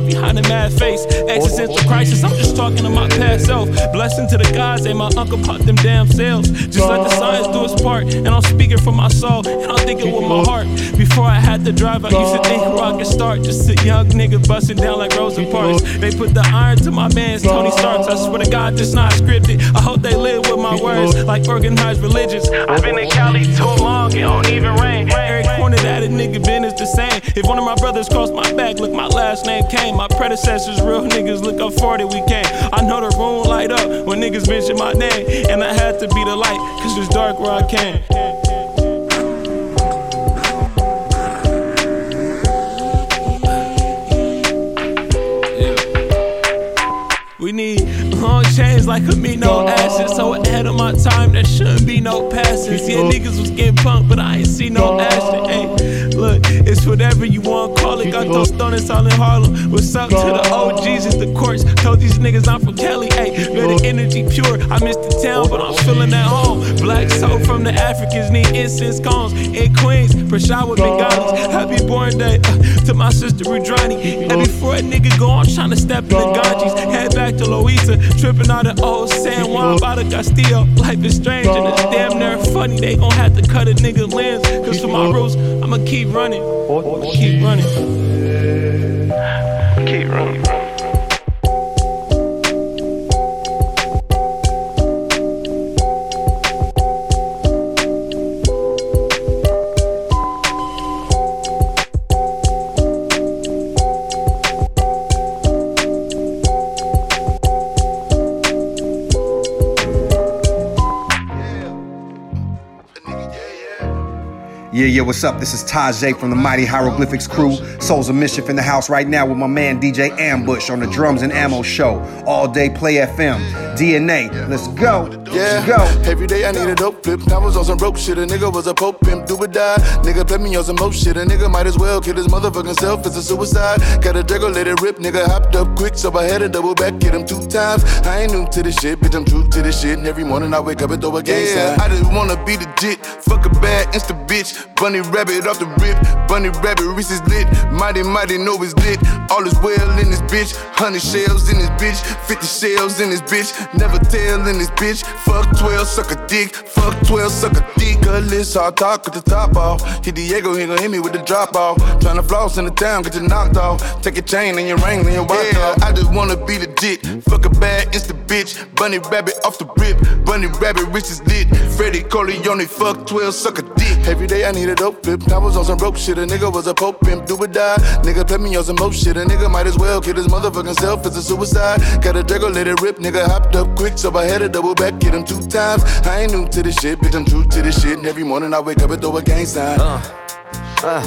behind the mad face. Existential crisis, I'm just talking to my past self. Blessing to the gods, and my uncle popped them damn sales. Just let the science do its part, and I'm speaking from my soul, and I'm thinking with my heart. Before I had to drive, I used to think rocket start. Just a young nigga busting down like Rosa Parks. They put the iron to my man's Tony Starks. I swear to God, this not scripted. I hope they live my words like organized religious. I've been in Cali too long, it don't even rain. Every corner that a nigga been is the same. If one of my brothers crossed my back, look, my last name came. My predecessors, real niggas, look up 40, we came. I know the room light up when niggas mention my name. And I had to be the light, cause it's dark where I came. We need long chains like amino acids. There shouldn't be no passes. Yeah, niggas was getting punked, but I ain't see no action. Look, it's whatever you want, call it. Got those stoners all in Harlem. What's up to the OGs? It's the courts. Told these niggas I'm from Cali. Hey, better energy pure. I miss the town, but I'm feeling at home. Black soul from the Africans need incense cones. In Queens, Prashad with Bengalis. Happy born day uh, to my sister Rudrani. And before a nigga go, I'm trying to step in the Ganges. Head back to Louisa, tripping out of old San Juan by the Castillo. Life is strange and it's damn near funny. They gon' have to cut a nigga lens. Cause for my I'ma keep running. I'ma keep running. Keep running. Yeah, yeah, what's up? This is Tajai from the Mighty Hieroglyphics crew. Souls of Mischief in the house right now with my man DJ Ambush on the Drums and Ammo Show. All day Play FM. DNA, let's go. Yeah, go. Every day I need a dope flip. I was on some broke shit. A nigga was a pope pimp, do or die. Nigga play me on some more shit. A nigga might as well kill his motherfucking self. It's a suicide. Got a Draco, let it rip. Nigga hopped up quick, so I had to double back, hit him two times. I ain't new to this shit, bitch. I'm true to this shit. And every morning I wake up and throw a gang sign. I just wanna be the legit. Fuck a bad insta bitch. Bunny rabbit off the rip. Bunny rabbit, is lit. Mighty, mighty, know it's lit. All is well in this bitch. Hundred shells in this bitch. Fifty shells in this bitch. Never tell in this bitch. Fuck 12, suck a dick. Fuck 12, suck a dick. Gutless, hard talk with the top off. Hit Diego, he gon' hit me with the drop off. Tryna floss in the town, get you knocked off. Take your chain and your ring and your watch off. I just wanna be legit. Fuck a bad insta bitch. Bunny rabbit off the rip. Bunny rabbit, wrist is lit. Freddie Corleone, fuck 12, suck a dick. Every day I need a dope flip. I was on some rope shit. A nigga was a pope pimp, do or die. Nigga play me on some more shit. A nigga might as well kill his motherfucking self. It's a suicide. Got a Draco, let it rip. Nigga hopped up quick, so I had a double back, two times. I ain't new to this shit, bitch. I'm true to this shit. And every morning I wake up and throw a gang sign. Uh, uh,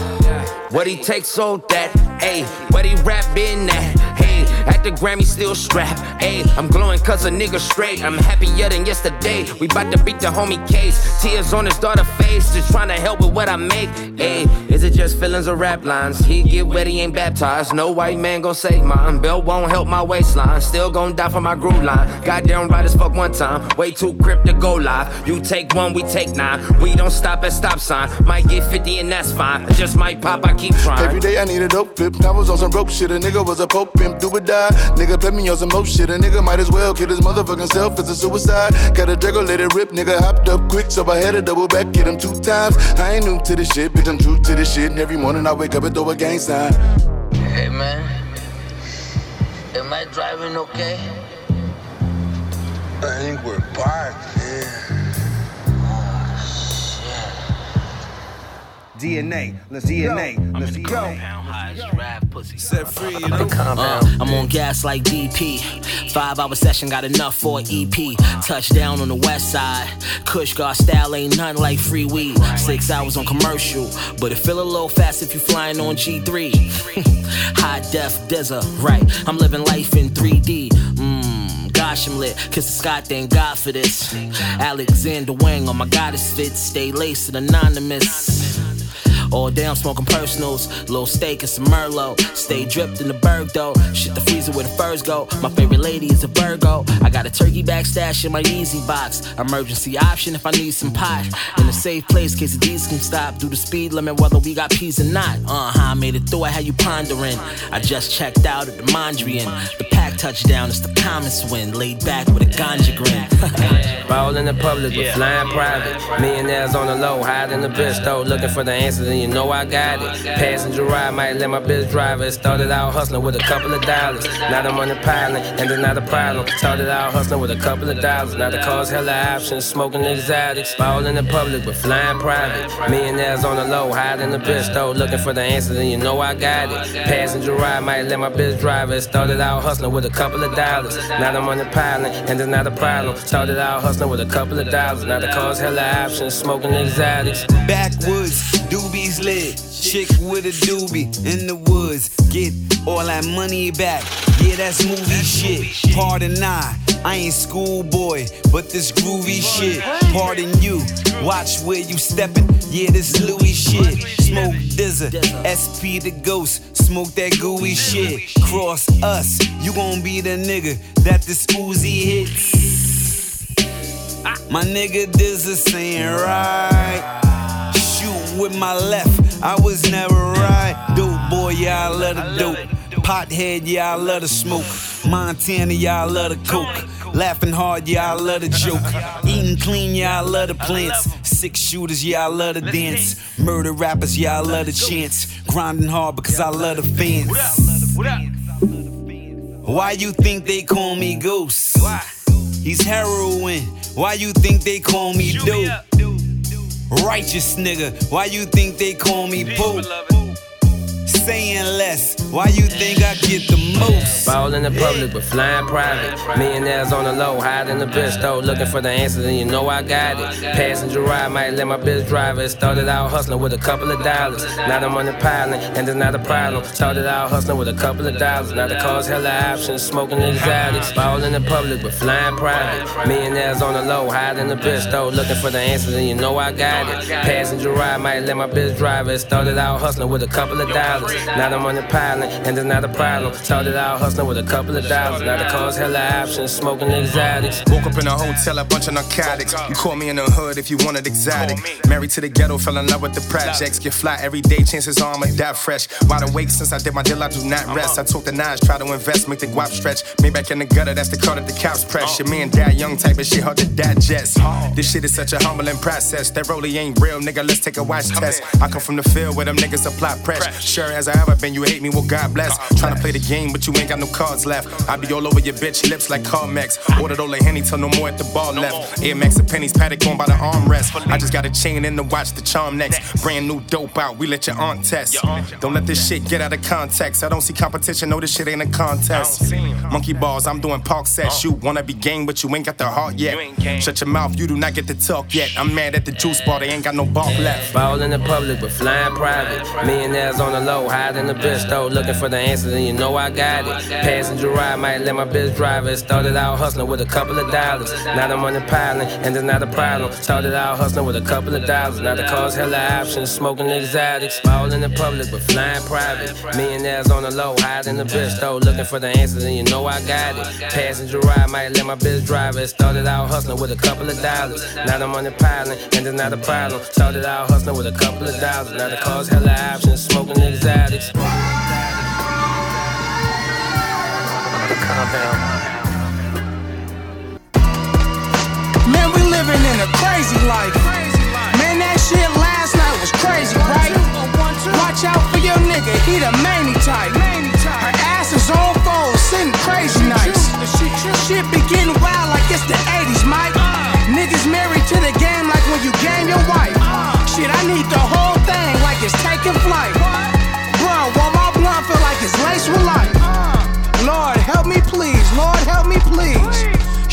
what he takes on that, ayy. What he rap in that, hey. At the Grammy still strapped, ayy. I'm glowing cause a nigga straight. I'm happier than yesterday. We bout to beat the homie case. Tears on his daughter face, just trying to help with what I make, ayy. Is it just feelings or rap lines? He get wet, he ain't baptized. No white man gon' save mine. Belt won't help my waistline. Still gon' die for my groove line. Goddamn right as fuck one time. Way too crip to go live. You take one, we take nine. We don't stop at stop sign. Might get 50 and that's fine. I just might pop, I keep trying. Every day I need a dope flip. I was on some broke shit. A nigga was a pope pimp, do or die. Nigga play me on some more shit. A nigga might as well kill his motherfucking self. It's a suicide. Got a Draco, let it rip. Nigga hopped up quick, so I had to double back, hit him two times. I ain't new to this shit, bitch. I'm true to this shit. And every morning I wake up and throw a gang sign. Hey man, am I driving okay? I think we're parked, DNA, let's DNA, let's go. Set free, you know. Uh, I'm on gas like BP. Five hour session, got enough for an EP. Touchdown on the west side. Kush God style ain't nothing like free weed. Six hours on commercial, but it feel a little fast if you flying on G3. High def dizzer, right? I'm living life in 3D. Mmm, gosh, I'm lit. Kiss the sky, thank God for this. Alexander Wang on my goddess fit. Stay laced and anonymous. All day I'm smoking personals, little steak and some Merlot. Stay dripped in the berg though. Shit the freezer where the furs go. My favorite lady is a Virgo. I got a turkey back stash in my easy box. Emergency option if I need some pot. In a safe place, case the D's can stop. Do the speed limit whether we got peas or not. Uh huh, I made it through. I had you pondering. I just checked out at the Mondrian. The pack touchdown, it's the Thomas win. Laid back with a ganja grin. Ball in the public, but flying private. Millionaires on the low, hiding the though. Looking for the answer to then you know I got it. Passenger ride might let my bitch drive it. Started out hustling with a couple of dollars. Now I'm on the pilot, and it's not a problem. Started out hustling with a couple of dollars. Now the car's hella options. Smoking exotics. Ball in public, but flying private. Millionaires on the low, hiding the bitch though. Looking for the answer, then you know I got it. Passenger ride might let my bitch drive it. Started out hustling with a couple of dollars. Now I'm on the pilot, and it's not a problem. Started out hustling with a couple of dollars. Now the car's hella options. Smoking exotics. Backwoods, doobies lit. Chick with a doobie in the woods. Get all that money back. Yeah, that's movie shit. Pardon I, I ain't schoolboy, but this groovy shit. Pardon you, watch where you steppin'. Yeah, this Louis shit. Smoke Dizza, SP the ghost. Smoke that gooey shit. Cross us, you gon' be the nigga that this Uzi hits. My nigga Dizza saying right. With my left, I was never right. Dope boy, yeah, I love the dope. Pothead, yeah, I love the smoke. Montana, yeah, I love the coke. Laughing hard, yeah, I love the joke. Eating clean, yeah, I love the plants. Six shooters, yeah, I love the dance. Murder rappers, yeah, I love the chance. Grinding hard because I love the fans. Why you think they call me Ghost? He's heroin. Why you think they call me dope? Righteous nigga. Why you think they call me Pope? Saying less. Why you think I get the most? Ball in the public, but flying private. Millionaires on the low, hiding the bitch though. Looking for the answer, then you know I got it. Passenger ride might let my bitch drive it. Started out hustling with a couple of dollars. Now I'm on the pilot, and it's not a problem. Started out hustling with a couple of dollars. Now the car's hella options. Smoking exotics. Ball in the public, but flying private. Millionaires on the low, hiding the bitch though. Looking for the answer, then you know I got it. Passenger ride might let my bitch drive it. Started out hustling with a couple of dollars. Now I'm on the pilot, and it's not a problem. Started out hustling with a couple of dollars. Now the car's hella options. Smoking exotics. Woke up in a hotel, a bunch of narcotics. You call me in the hood if you wanted exotic. Married to the ghetto, fell in love with the projects. Get fly every day, chances are I'ma die fresh. Wide awake since I did my deal, I do not rest. I took the knives, try to invest, make the guap stretch. Me back in the gutter, that's the car that the cops press. Your man die young type of shit, hard to digest. This shit is such a humbling process. That rollie ain't real, nigga. Let's take a watch test. I come from the field where them niggas apply pressure. Sure as I ever been, you hate me, well God bless. Tryna play the game, but you ain't got no cards left. I be all over your bitch lips like Carmex. Ordered all the henny till no more at the bar left. Air Max and pennies, paddock on by the armrest. I just got a chain in the watch, the charm next. Brand new dope out, we let your aunt test. Don't let this shit get out of context. I don't see competition, no, this shit ain't a contest. Monkey balls, I'm doing park sets. You wanna be game, but you ain't got the heart yet. Shut your mouth, you do not get to talk yet. I'm mad at the juice bar, they ain't got no bark left. Ball in the public, but flying private. Millionaires on the low, hiding the bitch though. Looking for the answer, then you know I got it. Passenger ride might let my bitch drive it. Started out hustling with a couple of dollars. Now I'm on the pilot, and it's not a problem. Started out hustling with a couple of dollars. Now the car's hella options. Smoking exotics. Ball in the public, but flying private. Millionaires on the low, hiding the bitch though. Looking for the answer, then you know I got it. Passenger ride might let my bitch drive it. Started out hustling with a couple of dollars. Now I'm on the pilot, and it's not a problem. Started out hustling with a couple of dollars. Now the car's hella options. Smoking exotics. Man, we living in a crazy life. Man, that shit last night was crazy, right? Watch out for your nigga, he the manny type. Her ass is on fold, sitting crazy nights. Shit be getting wild like it's the 80s, Mike. Niggas married to the game like when you game your wife. Shit, I need the whole thing like it's taking flight. Bro, while my blunt feel like it's laced with life. Lord, help me please, Lord, help me please.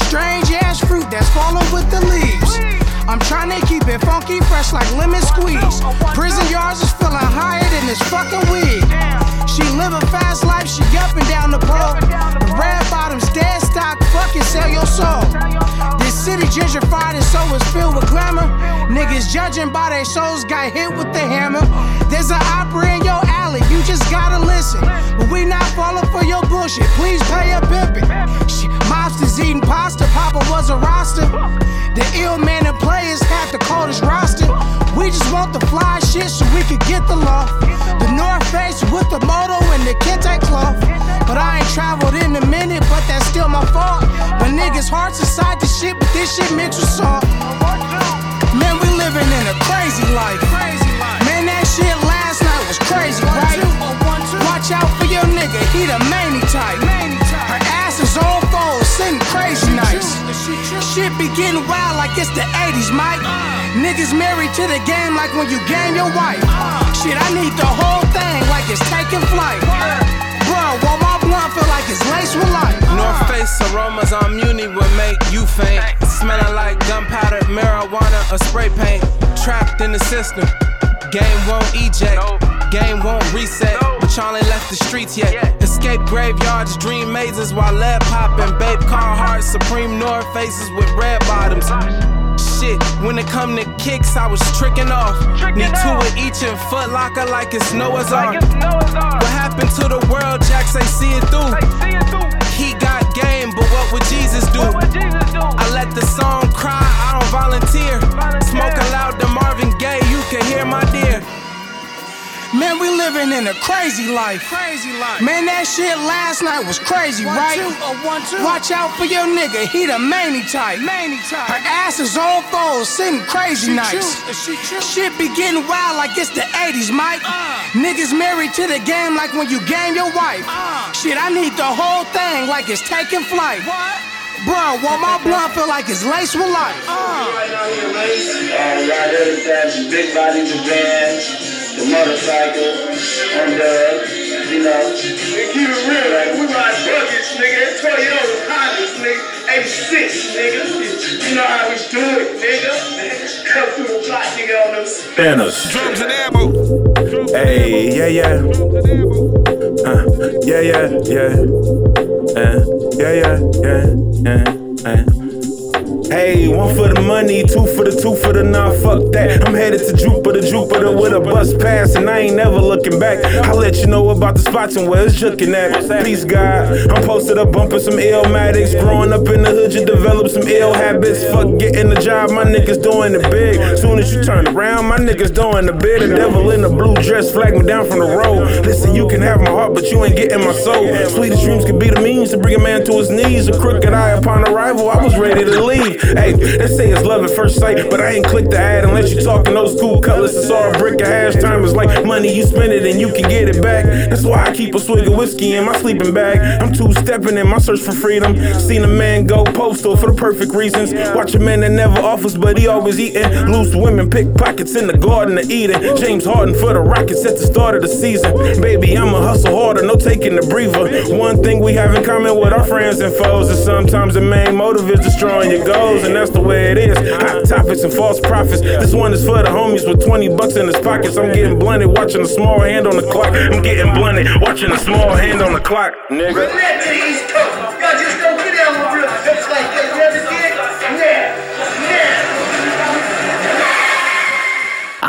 Strange ass fruit that's falling with the leaves. I'm trying to keep it funky, fresh like lemon squeeze. Prison yards is feeling higher than this fucking weed. She living fast life, she up and down the pole. The red bottoms, dead stock, fucking sell your soul. This city gentrified and so is filled with glamour. Niggas judging by their souls, got hit with the hammer. There's an opera in your alley, you just gotta listen. But we not falling for your bullshit, please pay a pimpin'. Shit, Mobsters eating pasta, Papa was a roster. The ill man and players had the coldest roster. We just want the fly shit so we could get the law. The North Face with the moto and the Kente cloth. But I ain't traveled in a minute, but that's still my fault. But niggas' hearts inside the shit, but this shit mixed with salt. Man, we living in a crazy life. Man, that shit crazy, right? Watch out for your nigga, he the manny type. Her ass is on fold, sitting crazy nice. Shit be getting wild like it's the 80s, Mike. Niggas married to the game like when you game your wife. Shit, I need the whole thing like it's taking flight. Bro, while my blunt feel like it's laced with light. North Face aromas on Muni would make you faint. Smelling like gunpowder, marijuana, or spray paint. Trapped in the system Game won't eject. Game won't reset. But y'all ain't left the streets yet. Escape graveyards, dream mazes while lead popping. Babe Carhartt, Supreme North Faces with red bottoms. Shit, when it come to kicks, I was tricking off. Need two of each and foot locker like it's Noah's Ark. What happened to the world? Jacks? say see it through. He got game, but what would Jesus do? I let the song cry, I don't volunteer. Smoking loud to Marvin Gaye, can hear my dear. Man, we living in a crazy life. Crazy life. Man, that shit last night was crazy, One, right? two, uh, one, two. Watch out for your nigga, he the many type. Many type. Her ass is on fold, sitting crazy She nice. she? Shit be getting wild like it's the 80s, Mike. Niggas married to the game like when you game your wife. Shit, I need the whole thing like it's taking flight. What? Bro, while my blunt feel like it's laced with life. Right out here, race. Uh, we got everything, big bodies, the van, the motorcycle, and uh, you know. We keep it real, like we ride buckets, nigga. Toyota, Hondas, nigga. 86, nigga. You know how we do it, nigga. Come through the block, nigga, on them Banners. Drums and ammo. Hey, yeah, yeah. Uh, yeah, yeah, yeah. Uh, yeah, yeah, yeah, yeah. Uh. Hey, one for the money, two for the two for the nah, fuck that. I'm headed to Jupiter, Jupiter with a bus pass, and I ain't never looking back. I'll let you know about the spots and where it's looking at. Peace, God. I'm posted up bumping some illmatics. Growing up in the hood, you develop some ill habits. Fuck getting the job, my niggas doing it big. Soon as you turn around, my niggas doing the bid. The devil in the blue dress flag me down from the road. Listen, you can have my heart, but you ain't getting my soul. Sweetest dreams can be the means to bring a man to his knees. A crooked eye upon arrival, I was ready to leave. Hey, they say it's love at first sight, but I ain't click the ad unless you talking those school colors. It's all a brick of hash time is like money you spend it and you can get it back. That's why I keep a swig of whiskey in my sleeping bag. I'm two stepping in my search for freedom. Seen a man go postal for the perfect reasons. Watch a man that never offers, but he always eating. Loose women pickpockets in the garden of Eden. James Harden for the Rockets at the start of the season. Baby, I'ma hustle harder, no taking the breather. One thing we have in common with our friends and foes is sometimes the main motive is destroying your goals, and that's the way it is. Hot topics and false prophets. This one is for the homies with 20 bucks in his pockets. I'm getting blunted, watching a small hand on the clock. I'm getting blunted, watching a small hand on the clock, nigga.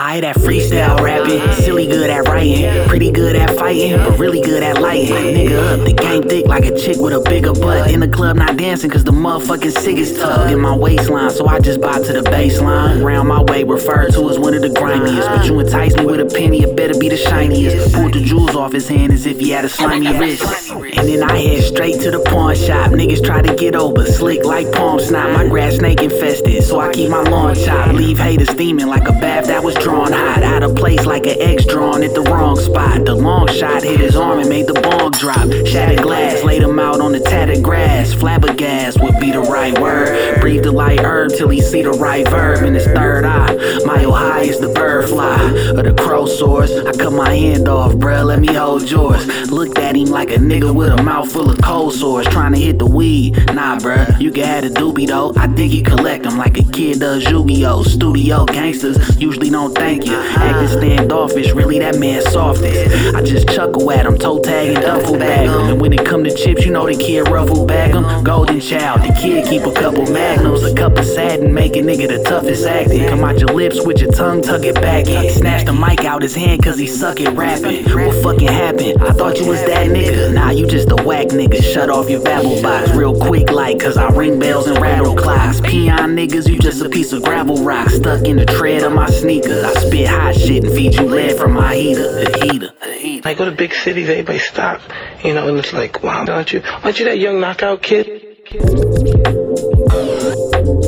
I that freestyle rapping, silly good at writing, pretty good at fighting, but really good at lighting. Nigga up, the game thick like a chick with a bigger butt. In the club not dancing cause the motherfucking cig is tugged in my waistline, so I just bob to the baseline. Round my way, referred to as one of the grimiest. But you entice me with a penny, it better be the shiniest. Pulled the jewels off his hand as if he had a slimy wrist. And then I head straight to the pawn shop. Niggas try to get over, slick like palm snot. My grass snake infested, so I keep my lawn chopped. Leave haters steaming like a bath that was drawn hot. Out of place like an X drawn at the wrong spot. The long shot hit his arm and made the bong drop. Shattered glass, laid him out on the tattered grass. Flabbergasted Light herb till he see the right verb in his third eye. Mile high is the bird fly, or the crow soars. I cut my hand off, bruh, let me hold yours. Looked at him like a nigga with a mouth full of cold sores, trying to hit the weed. Nah, bruh, you can have the doobie though. I think he collect them like a kid does Yu-Gi-Oh! Studio gangsters usually don't thank you. Acting standoffish, really that man softest. I just chuckle at him, toe tag and duffel bag 'em. And when it come to chips, you know the kid ruffle bag 'em. Golden child, the kid keep a couple magnums, a cup of satin, make a nigga the toughest acting. Come out your lips with your tongue, tuck it back in. Snatch the mic out his hand cause he suck at rapping. What fucking happened? I thought you was that nigga. Nah, you just a whack nigga. Shut off your babble box real quick, like, cause I ring bells and rattle clocks. Peon niggas, you just a piece of gravel rock stuck in the tread of my sneakers. I spit hot shit and feed you lead from my heater. The heater. I go to big cities, everybody stop, you know, and it's like, wow, aren't you, aren't you that young knockout kid?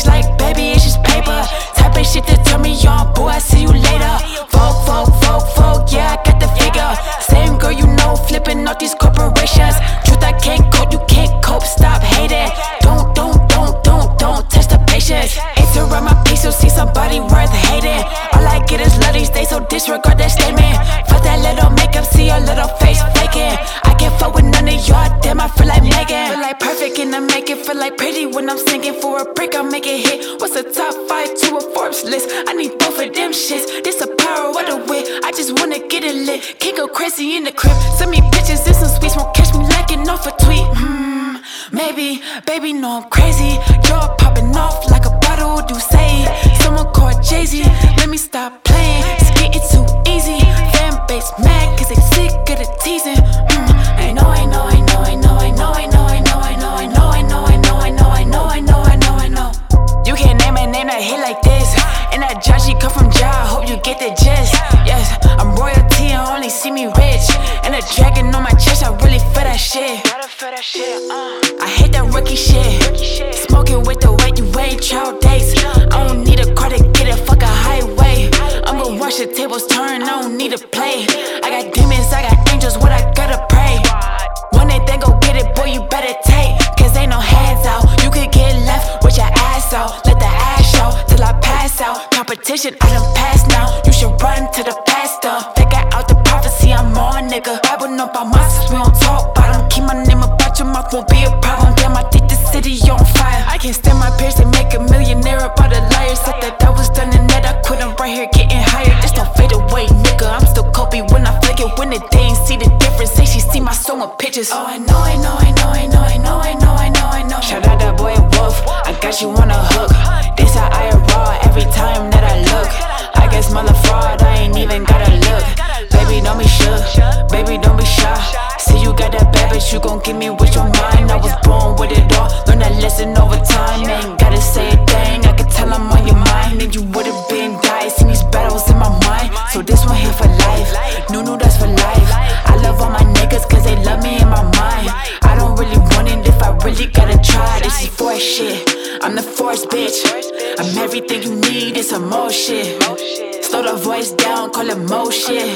things like baby, it's just paper. Type of shit that tell me on, boy, I see you later. Folk, folk, folk, folk, yeah, I got the figure. Same girl you know, flipping off these corporations. Truth, I can't cope, you can't cope, stop hating. Don't, don't, don't, don't, don't test the patience. Ain't to my piece, you'll see somebody worth hating. All I get is love these days, so disregard that statement. Fuck that little makeup, see your pretty when I'm singing for a break. I make it hit. What's the top Motion. Slow the voice down, call it motion.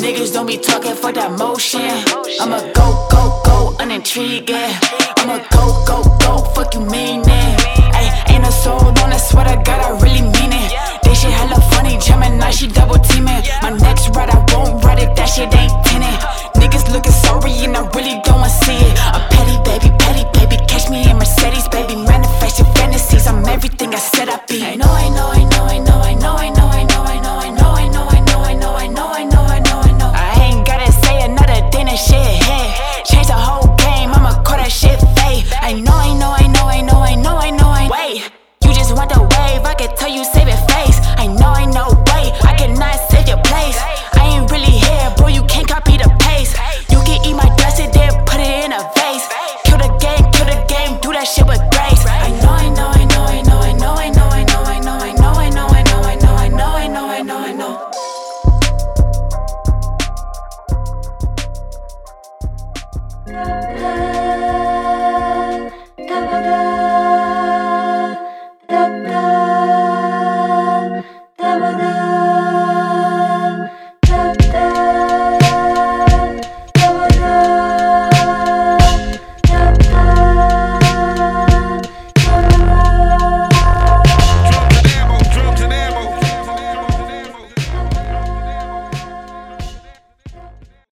Niggas don't be talking for that motion. I'ma go, go, go, unintriguing. I'ma go, go, go, fuck you mean it. Ain't a soul on it, swear to God, I really mean it. They shit hella funny, Gemini, she double teaming. My next ride, I won't ride it, that shit ain't tenant. Niggas looking sorry, and I really don't see it. A petty, baby, petty, baby, catch me in Mercedes, baby, manifesting fantasies. I'm everything I said I'd be.